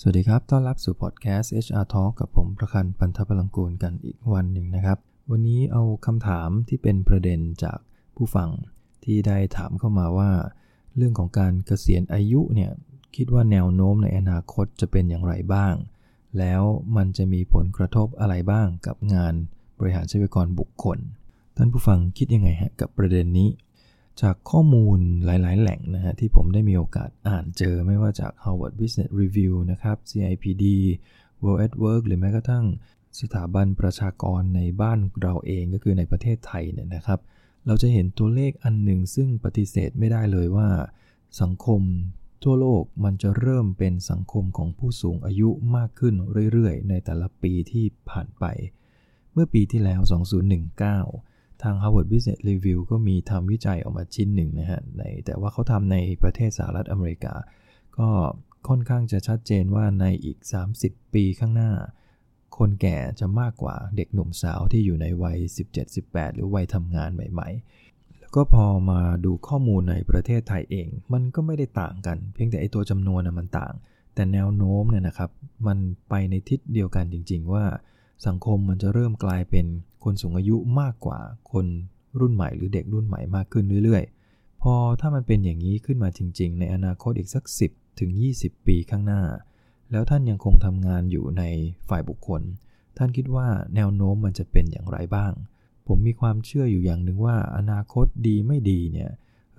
สวัสดีครับ ต้อนรับสู่พอดแคสต์ HR Talk กับผมประคันปันทพลังกูลกันอีกวันหนึ่งนะครับ วันนี้เอาคำถามที่เป็นประเด็นจากผู้ฟังที่ได้ถามเข้ามาว่า เรื่องของการเกษียณอายุเนี่ยคิดว่าแนวโน้มในอนาคตจะเป็นอย่างไรบ้าง แล้วมันจะมีผลกระทบอะไรบ้างกับงานบริหารทรัพยากรบุคคล ท่านผู้ฟังคิดยังไงฮะกับประเด็นนี้ จากข้อมูลหลาย ๆ แหล่งนะฮะที่ผมได้มีโอกาสอ่านเจอไม่ว่าจาก Harvard Business Review นะครับ CIPD World at Work หรือแม้กระทั่งสถาบันประชากรในบ้านเราเองก็คือในประเทศไทยเนี่ยนะครับ เราจะเห็นตัวเลขอันหนึ่งซึ่งปฏิเสธไม่ได้เลยว่า สังคมทั่วโลกมันจะเริ่มเป็นสังคมของผู้สูงอายุมากขึ้นเรื่อย ๆ ในแต่ละปีที่ผ่านไป เมื่อปีที่แล้ว 2019 ทาง Harvard Business Review ก็มีทำวิจัยออกมาชิ้นหนึ่งนะฮะในแต่ว่าเขาทำในประเทศสหรัฐอเมริกา ก็ค่อนข้างจะชัดเจนว่าในอีก 30 ปีข้างหน้า คนแก่จะมากกว่าเด็กหนุ่มสาวที่อยู่ในวัย 17-18 หรือวัยทำงานใหม่ ๆ แล้วก็พอมาดูข้อมูลในประเทศไทยเอง มันก็ไม่ได้ต่างกัน เพียงแต่ไอตัวจำนวนนะมันต่าง แต่แนวโน้มเนี่ยนะครับ มันไปในทิศเดียวกันจริง ๆ ว่า สังคมมันจะเริ่มกลายเป็นคนสูงอายุมากกว่าคนรุ่นใหม่หรือเด็กรุ่นใหม่มากขึ้นเรื่อยๆ พอถ้ามันเป็นอย่างนี้ขึ้นมาจริง ๆ ในอนาคตอีกสัก 10 ถึง 20 ปีข้างหน้า แล้วท่านยังคงทำงานอยู่ในฝ่ายบุคคล ท่านคิดว่าแนวโน้มมันจะเป็นอย่างไรบ้าง ผมมีความเชื่ออยู่อย่างหนึ่งว่าอนาคตดีไม่ดีเนี่ย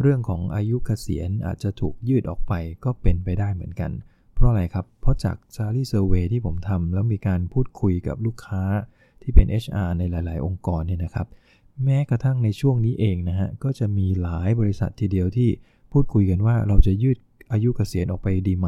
เรื่องของอายุเกษียณอาจจะถูกยืดออกไปก็เป็นไปได้เหมือนกัน เพราะอะไรครับ เพราะจาก salary survey ที่ผมทำแล้วมีการพูดคุยกับลูกค้าที่เป็น HR ในหลาย ๆ องค์กรเนี่ยนะครับ แม้กระทั่งในช่วงนี้เองนะฮะ ก็จะมีหลายบริษัททีเดียวที่พูดคุยกันว่าเราจะยืดอายุเกษียณออกไปดีไหม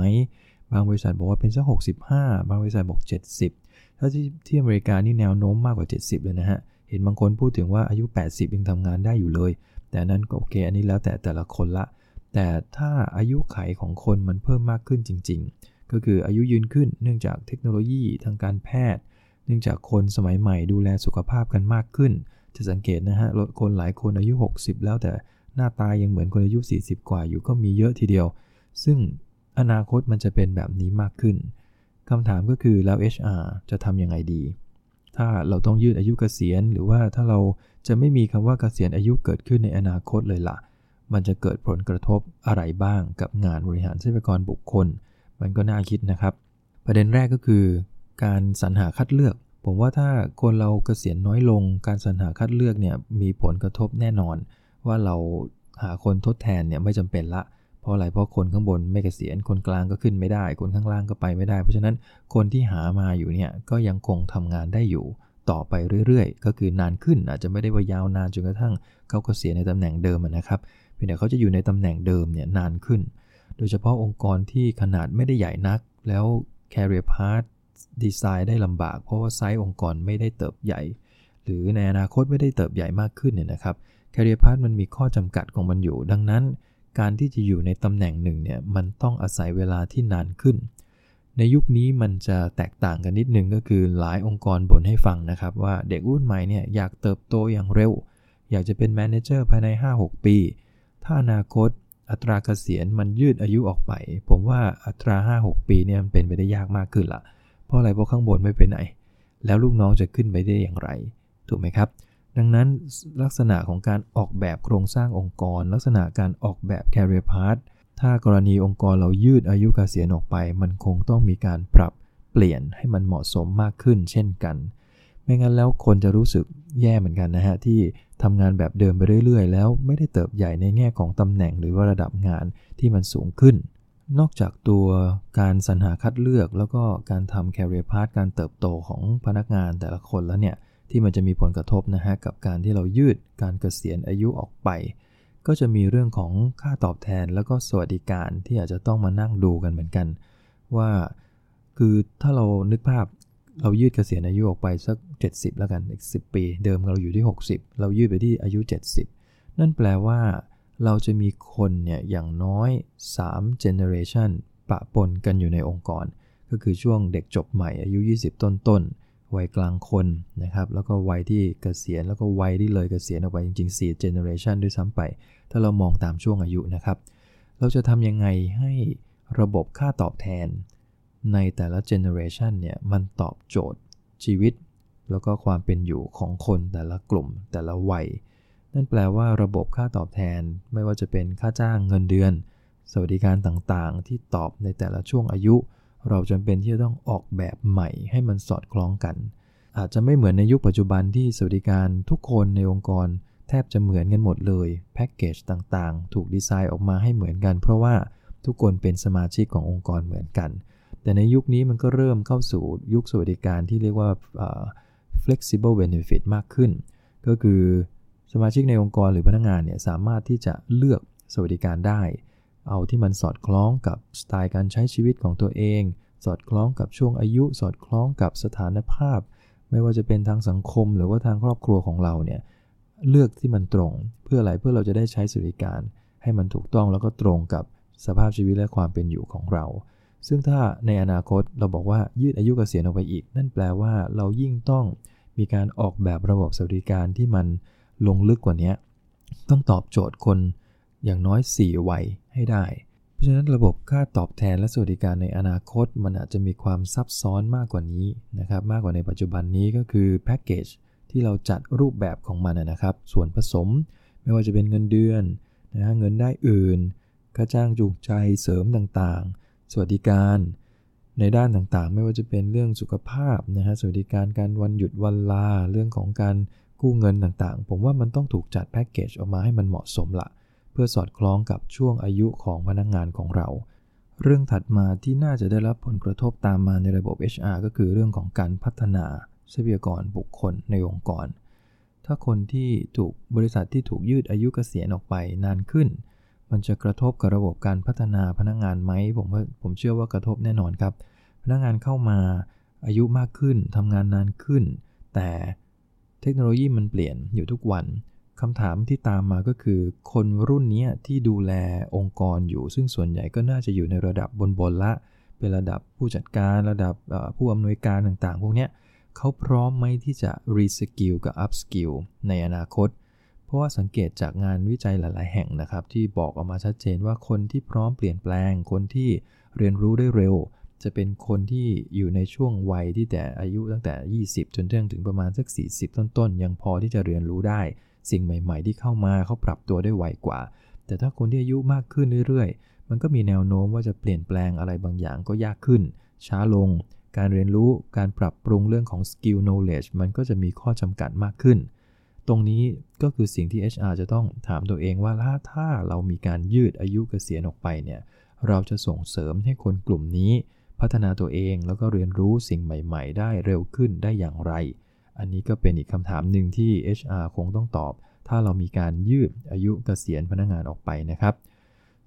บางบริษัทบอกว่าเป็นสัก 65 บางบริษัทบอก 70 ถ้าที่ที่อเมริกานี่แนวโน้มมากกว่า 70 เลยนะฮะ เห็นบางคนพูดถึงว่าอายุ 80 ยังทำงานได้อยู่เลย แต่นั้นก็โอเค อันนี้แล้วแต่แต่ละคนละ แต่ถ้าอายุไขของคนมันเพิ่มมากขึ้นจริง ๆ ก็คืออายุยืนขึ้น เนื่องจากเทคโนโลยีทางการแพทย์ เนื่องจากคนสมัยใหม่ดูแลสุขภาพกันมากขึ้น จะสังเกตนะฮะคนหลายคนอายุ 60 แล้วแต่หน้าตายังเหมือนคนอายุ 40 กว่าอยู่ก็มีเยอะทีเดียว ซึ่งอนาคตมันจะเป็นแบบนี้มากขึ้นคำถามก็คือแล้ว HR จะทำยังไงดี ถ้าเราต้องยืดอายุเกษียณ หรือว่าถ้าเราจะไม่มีคำว่าเกษียณอายุเกิดขึ้นในอนาคตเลยละ่ะ มันจะเกิดผลกระทบอะไรบ้างกับงานบริหารทรัพยากรบุคคล มันก็น่าคิดนะครับ ประเด็นแรกก็คือการสรรหาคัดเลือก ผมว่าถ้าคนเราเกษียณน้อยลง การสรรหาคัดเลือกเนี่ยมีผลกระทบแน่นอน ว่าเราหาคนทดแทนเนี่ยไม่จำเป็นละ เพราะอะไรเพราะคนข้างบนไม่เกษียณคนกลางก็ขึ้นไม่ได้ คนข้างล่างก็ไปไม่ได้ เพราะฉะนั้นคนที่หามาอยู่เนี่ยก็ยังคงทำงานได้อยู่ต่อไปเรื่อยๆ ก็คือนานขึ้นอาจจะไม่ได้ว่ายาวนานจนกระทั่งเขาเกษียณในตำแหน่งเดิมนะครับเพียงแต่เขาจะอยู่ในตำแหน่งเดิมเนี่ยนานขึ้น โดยเฉพาะองค์กรที่ขนาดไม่ได้ใหญ่นัก แล้ว career path ดีไซน์ได้ลำบาก เพราะว่าไซส์องค์กรไม่ได้เติบใหญ่ หรือในอนาคตไม่ได้เติบใหญ่มากขึ้นเนี่ยนะครับ career path มันมีข้อจำกัดของมันอยู่ ดังนั้น การที่จะอยู่ในตำแหน่งหนึ่งเนี่ยมันต้องอาศัยเวลาที่นานขึ้น ในยุคนี้มันจะแตกต่างกันนิดนึงก็คือหลายองค์กรบ่นให้ฟังนะครับว่าเด็กรุ่นใหม่เนี่ยอยากเติบโตอย่างเร็ว อยากจะเป็นแมเนเจอร์ภายใน 5-6 ปี ถ้าอนาคต อัตราเกษียณมันยืดอายุออกไป ผมว่าอัตรา 5-6 ปีเนี่ยมันเป็นไปได้ยากมากขึ้นละเพราะอะไรเพราะข้างบนไม่ไปไหน แล้วลูกน้องจะขึ้นไปได้อย่างไร ถูกไหมครับ ดังนั้นลักษณะของการออกแบบโครงสร้างองค์กร ลักษณะการออกแบบ career path ถ้ากรณีองค์กรเรายืดอายุกเกษียณออกไป มันคงต้องมีการปรับเปลี่ยนให้มันเหมาะสมมากขึ้น เช่นกัน ไม่งั้นแล้วคนจะรู้สึกแย่เหมือนกันนะฮะที่ทำงานแบบเดิมไปเรื่อยๆ แล้วไม่ได้เติบใหญ่ในแง่ของตำแหน่งหรือว่าระดับงานที่มันสูงขึ้น นอกจากตัวการสรรหาคัดเลือก แล้วก็การทำ career path การเติบโตของพนักงานแต่ละคนแล้วเนี่ยที่มันจะมีผลกระทบนะฮะกับการที่เรายืดการเกษียณอายุออกไป ก็จะมีเรื่องของค่าตอบแทนแล้วก็สวัสดิการที่อาจจะต้องมานั่งดูกันเหมือนกัน ว่าคือถ้าเรานึกภาพ เรายืดเกษียณอายุออกไปสัก 70 แล้วกันอีก10 ปี เดิมเราอยู่ที่ 60 เรายืดไปที่อายุ 70 นั่นแปลว่า เราจะมีคนเนี่ยอย่างน้อย 3 generation ปะปนกันอยู่ในองค์กร ก็คือช่วงเด็กจบใหม่อายุ 20 ต้นๆ วัยกลางคนนะครับ แล้วก็วัยที่เกษียณแล้วก็วัยที่เลยเกษียณออกไปจริงๆ 4 generation ด้วยซ้ำไป ถ้าเรามองตามช่วงอายุนะครับ เราจะทำยังไงให้ระบบค่าตอบแทน ในแต่ละเจเนอเรชันเนี่ยมันตอบโจทย์ชีวิต แล้วก็ความเป็นอยู่ของคนแต่ละกลุ่มแต่ละวัย นั่นแปลว่าระบบค่าตอบแทนไม่ว่าจะเป็นค่าจ้างเงินเดือน สวัสดิการต่างๆ ที่ตอบในแต่ละช่วงอายุ เราจำเป็นที่จะต้องออกแบบใหม่ให้มันสอดคล้องกัน อาจจะไม่เหมือนในยุคปัจจุบันที่สวัสดิการทุกคนในองค์กร แทบจะเหมือนกันหมดเลยแพ็กเกจต่างๆ ถูกดีไซน์ออกมาให้เหมือนกัน เพราะว่าทุกคนเป็นสมาชิกขององค์กรเหมือนกัน แต่ในยุคนี้มันก็เริ่มเข้าสู่ยุคสวัสดิการที่เรียกว่า flexible benefit มากขึ้น ก็คือสมาชิกในองค์กรหรือพนักงานเนี่ยสามารถที่จะเลือกสวัสดิการได้ เอาที่มันสอดคล้องกับสไตล์การใช้ชีวิตของตัวเอง สอดคล้องกับช่วงอายุ สอดคล้องกับสถานภาพ ไม่ว่าจะเป็นทางสังคม หรือว่าทางครอบครัวของเราเนี่ยเลือกที่มันตรง เพื่ออะไรเพื่อเราจะได้ใช้สวัสดิการ ให้มันถูกต้องแล้วก็ตรงกับสภาพชีวิตและความเป็นอยู่ของเรา ซึ่งถ้าในอนาคตเราบอกว่ายืดอายุกเกษียณออกไปอีก นั่นแปลว่าเรายิ่งต้องมีการออกแบบระบบสวัสดิการที่มันลงลึกกว่านี้ต้องตอบโจทย์คนอย่างน้อย 4 วัยให้ได้ เพราะฉะนั้นระบบค่าตอบแทนและสวัสดิการในอนาคต มันอาจจะมีความซับซ้อนมากกว่านี้นะครับมากกว่าในปัจจุบันนี้ก็คือแพ็กเกจที่เราจัดรูปแบบของมันนะครับ ส่วนผสมไม่ว่าจะเป็นเงินเดือนนะเงินได้อื่น ค่าจ้างจูงใจเสริมต่าง สวัสดิการ ในด้านต่างๆ ไม่ว่าจะเป็นเรื่องสุขภาพนะฮะสวัสดิการการวันหยุดวันลา เรื่องของการกู้เงินต่างๆ ผมว่ามันต้องถูกจัดแพ็กเกจออกมาให้มันเหมาะสมละ เพื่อสอดคล้องกับช่วงอายุของพนักงงานของเรา เรื่องถัดมาที่น่าจะได้รับผลกระทบตามมาในระบบ HR ก็คือเรื่องของการพัฒนาทรัพยากรบุคคลในองค์กร ถ้าคนที่ถูกบริษัทที่ถูกยืดอายุเกษียณออกไปนานขึ้น มันจะกระทบกับระบบการพัฒนาพนักงงานไหมผมผมเชื่อว่ากระทบแน่นอนครับ พนักงงานเข้ามาอายุมากขึ้นทำงานนานขึ้น แต่เทคโนโลยีมันเปลี่ยนอยู่ทุกวันคำถามที่ตามมาก็คือ คนรุ่นนี้ที่ดูแลองค์กรอยู่ ซึ่งส่วนใหญ่ก็น่าจะอยู่ในระดับบนๆละเป็นระดับผู้จัดการระดับผู้อำนวยการต่างๆ พวกนี้เขาพร้อมไหมที่จะ reskill กับ upskill ในอนาคต เพราะว่าสังเกตจากงานวิจัยหลาย ๆ แห่งนะครับ ที่บอกออกมาชัดเจนว่าคนที่พร้อมเปลี่ยนแปลง คนที่เรียนรู้ได้เร็ว จะเป็นคนที่อยู่ในช่วงวัยที่แต่อายุตั้งแต่ 20 จนถึงประมาณสัก 40 ต้น ๆ ยังพอที่จะเรียนรู้ได้ สิ่งใหม่ ๆ ที่เข้ามาเขาปรับตัวได้ไวกว่า แต่ถ้าคนที่อายุมากขึ้นเรื่อย ๆ มันก็มีแนวโน้มว่าจะเปลี่ยนแปลงอะไรบางอย่างก็ยากขึ้น ช้าลง การเรียนรู้ การปรับปรุงเรื่องของ skill knowledge มันก็จะมีข้อจำกัดมากขึ้น รงนี้ก็คือสิ่งที่ HR จะต้องถามตัวเองว่าถ้าเรามีการยืดอายุเกษียณออกไปเนี่ยเราจะส่งเสริมให้คนกลุ่มนี้ พัฒนาตัวเองแล้วก็เรียนรู้สิ่งใหม่ ๆ ได้เร็วขึ้นได้อย่างไร อันนี้ก็เป็นอีกคำถามหนึ่งที่ HR คงต้องตอบ ถ้าเรามีการยืดอายุเกษียณพนักงานออกไปนะครับ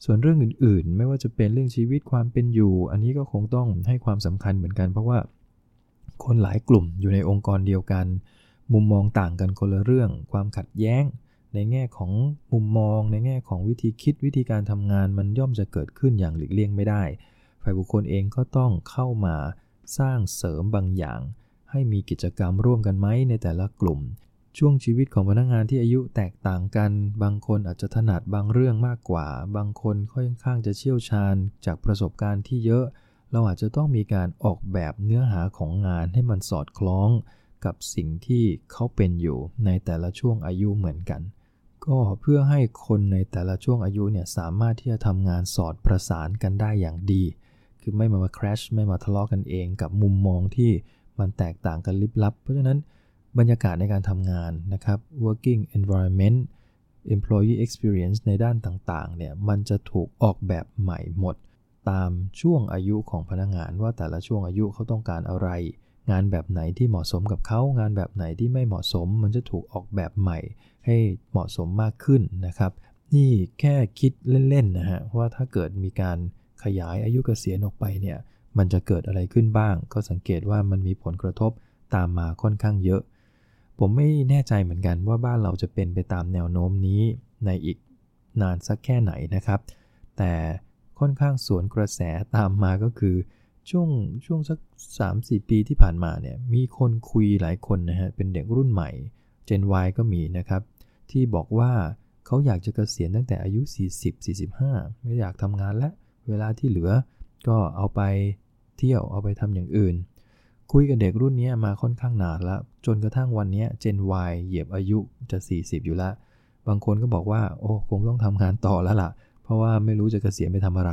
ส่วนเรื่องอื่นๆ ไม่ว่าจะเป็นเรื่องชีวิตความเป็นอยู่ อันนี้ก็คงต้องให้ความสำคัญเหมือนกัน เพราะว่า คนหลายกลุ่มอยู่ในองค์กรเดียวกัน มุมมองต่างกันคนละเรื่อง ความขัดแย้ง ในแง่ของมุมมอง ในแง่ของวิธีคิดวิธีการทำงานมันย่อมจะเกิดขึ้นอย่างหลีกเลี่ยงไม่ได้ ฝ่ายบุคคลเองก็ต้องเข้ามาสร้างเสริมบางอย่าง ให้มีกิจกรรมร่วมกันไหมในแต่ละกลุ่ม ช่วงชีวิตของพนักงงานที่อายุแตกต่างกัน บางคนอาจจะถนัดบางเรื่องมากกว่า บางคนค่อนข้างจะเชี่ยวชาญ จากประสบการณ์ที่เยอะ เราอาจจะต้องมีการออกแบบเนื้อหาของงานให้มันสอดคล้อง กับสิ่งที่เขาเป็นอยู่ในแต่ละช่วงอายุเหมือนกัน ก็เพื่อให้คนในแต่ละช่วงอายุเนี่ยสามารถที่จะทำงานสอดประสานกันได้อย่างดี คือไม่มาคราชไม่มาทะเลาะกกันเองกับมุมมองที่มันแตกต่างกันลิบลับ เพราะฉะนั้นบรรยากาศในการทำงานนะครับ working environment employee experience ในด้านต่างๆ เนี่ย มันจะถูกออกแบบใหม่หมด ตามช่วงอายุของพนักงานว่าแต่ละช่วงอายุเขาต้องการอะไร งานแบบไหนที่เหมาะสมกับเขางานแบบไหนที่ไม่เหมาะสม มันจะถูกออกแบบใหม่ ให้เหมาะสมมากขึ้นนะครับ นี่แค่คิดเล่นๆนะฮะว่าถ้าเกิดมีการขยายอายุเกษียณออกไปเนี่ยมันจะเกิดอะไรขึ้นบ้าง ก็สังเกตว่ามันมีผลกระทบตามมาค่อนข้างเยอะ ผมไม่แน่ใจเหมือนกันว่าบ้านเราจะเป็นไปตามแนวโน้มนี้ในอีกนานสักแค่ไหนนะครับ แต่ค่อนข้างสวนกระแสตามมาก็คือ ช่วงช่วงสัก 3-4 ปีที่ผ่านมาเนี่ยมีคนคุยหลายคนนะฮะเป็นเด็กรุ่นใหม่ Gen Y ก็มีนะครับ ที่บอกว่าเขาอยากจะเกษียณตั้งแต่อายุ 40-45 ไม่อยากทำงานแล้วเวลาที่เหลือก็เอาไปเที่ยวเอาไปทำอย่างอื่น คุยกับเด็กรุ่นนี้มาค่อนข้างนานแล้ว จนกระทั่งวันนี้เจน Y เหยียบอายุจะ 40 อยู่ล้วบางคนก็บอกว่า โอ้คงต้องทำงานต่อแล้วล่ะ เพราะว่าไม่รู้จะเกษียณไปทำอะไร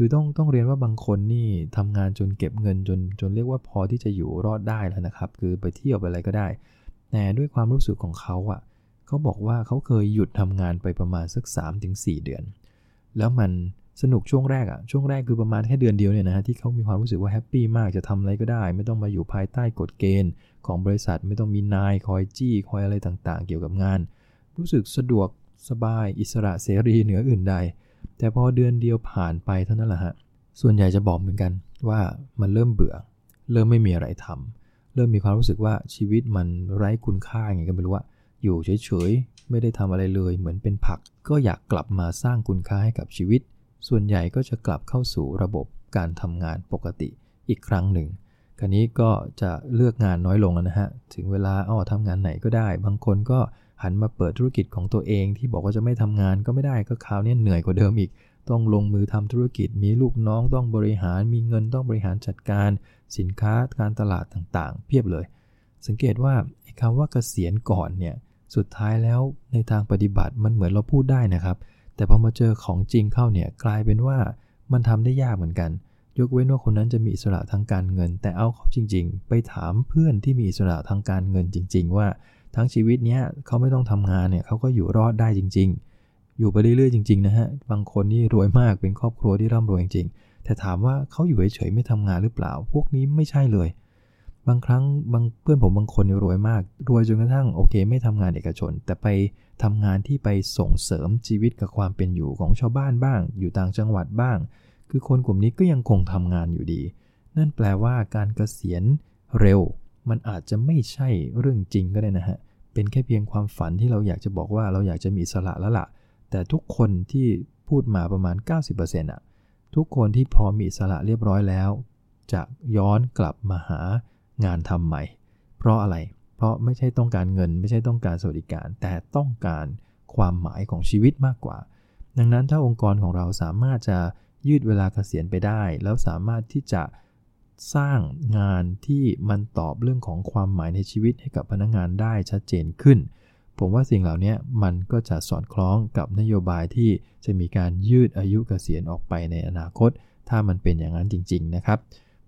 คือต้องต้องเรียนว่าบางคนนี่ทำงานจนเก็บเงินจนจนเรียกว่าพอที่จะอยู่รอดได้แล้วนะครับ คือไปเที่ยวไปอะไรก็ได้ แต่ด้วยความรู้สึกของเขาอะ่ะเขาบอกว่าเขาเคยหยุดทำงานไปประมาณสัก 3-4 เดือน แล้วมันสนุกช่วงแรกอะช่วงแรกคือประมาณแค่เดือนเดียวเนี่ยนะฮะที่เขามีความรู้สึกว่าแฮปปี้มากจะทำอะไรก็ได้ ไม่ต้องมาอยู่ภายใต้กฎเกณฑ์ ของบริษัทไม่ต้องมีนายคอยจี้คอยอะไรต่างๆ เกี่ยวกับงาน รู้สึกสะดวกสบายอิสระเสรีเหนืออื่นใด แต่พอเดือนเดียวผ่านไปเท่านั้นแหละฮะ ส่วนใหญ่จะบอกเหมือนกันว่ามันเริ่มเบื่อ เริ่มไม่มีอะไรทำเริ่มมีความรู้สึกว่าชีวิตมันไร้คุณค่าอย่างไงก็ไม่รู้ว่า อยู่เฉยๆ ไม่ได้ทำอะไรเลย เหมือนเป็นผัก ก็อยากกลับมาสร้างคุณค่าให้กับชีวิต ส่วนใหญ่ก็จะกลับเข้าสู่ระบบการทำงานปกติอีกครั้งหนึ่งคราวนี้ก็จะเลือกงานน้อยลงนะฮะ ถึงเวลาอ้อทำงานไหนก็ได้ บางคนก็ หันมาเปิดธุรกิจของตัวเองที่บอกว่าจะไม่ทำงานก็ไม่ได้ก็คราวนี้เหนื่อยกว่าเดิมอีก ต้องลงมือทำธุรกิจ มีลูกน้องต้องบริหาร มีเงินต้องบริหารจัดการ สินค้าการตลาดต่างๆ เพียบเลย สังเกตว่าคำว่าเกษียณก่อนเนี่ยสุดท้ายแล้วในทางปฏิบัติมันเหมือนเราพูดได้นะครับ แต่พอมาเจอของจริงเข้าเนี่ยกลายเป็นว่ามันทำได้ยากเหมือนกัน ยกเว้นว่าคนนั้นจะมีอิสระทางการเงิน แต่เอาเขาจริง ๆ ไปถามเพื่อนที่มีอิสระทางการเงินจริง ๆ ว่า ทั้งชีวิตเนี้ยเขาไม่ต้องทำงานเนี่ยเขาก็อยู่รอดได้จริง ๆ อยู่ไปเรื่อยๆจริงๆนะฮะบางคนนี่รวยมากเป็นครอบครัวที่ร่ำรวยจริงๆแต่ถามว่าเขาอยู่เฉยๆไม่ทำงานหรือเปล่า พวกนี้ไม่ใช่เลย บางครั้งบางเพื่อนผมบางคนรวยมากรวยจนกระทั่งโอเค ไม่ทำงานเอกชน แต่ไปทำงานที่ไปส่งเสริมชีวิตกับความเป็นอยู่ของชาวบ้านบ้าง อยู่ต่างจังหวัดบ้าง คือคนกลุ่มนี้ก็ยังคงทำงานอยู่ดี นั่นแปลว่าการเกษียณเร็วมันอาจจะไม่ใช่เรื่องจริงก็ได้นะฮะ เป็นแค่เพียงความฝันที่เราอยากจะบอกว่าเราอยากจะมีสละแล้วละ่ะ แต่ทุกคนที่พูดมาประมาณ 90%อะทุกคนที่พอมีสละเรียบร้อยแล้ว จะย้อนกลับมาหางานทำใหม่ เพราะอะไร เพราะไม่ใช่ต้องการเงิน ไม่ใช่ต้องการสวัสดิการ แต่ต้องการความหมายของชีวิตมากกว่า ดังนั้นถ้าองค์กรของเราสามารถจะยืดเวลาเกษียณไปได้ แล้วสามารถที่จะ สร้างงานที่มันตอบเรื่องของความหมายในชีวิตให้กับพนักงงานได้ชัดเจนขึ้น ผมว่าสิ่งเหล่านี้มันก็จะสอดคล้องกับนโยบายที่จะมีการยืดอายุเกษียณออกไปในอนาคต ถ้ามันเป็นอย่างนั้นจริง ๆ นะครับ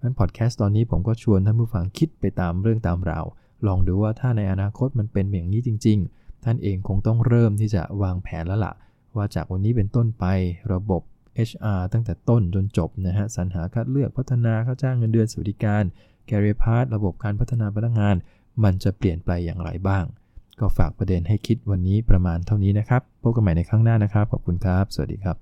นั้นพอดแคสต์ตอนนี้ผมก็ชวนท่านผู้ฟังคิดไปตามเรื่องตามราวลองดูว่าถ้าในอนาคตมันเป็นอย่างนี้จริง ๆ ท่านเองคงต้องเริ่มที่จะวางแผนแล้วละ่ะ ว่าจากวันนี้เป็นต้นไประบบ HR ตั้งแต่ต้นจนจบนะฮะสรรหาคัดเลือกพัฒนาค่าจ้างเงินเดือนสวัสดิการ Career Path ระบบการพัฒนาพนักงาน มันจะเปลี่ยนไปอย่างไรบ้าง ก็ฝากประเด็นให้คิดวันนี้ประมาณเท่านี้นะครับ พบกันใหม่ในครั้งหน้านะครับ ขอบคุณครับ สวัสดีครับ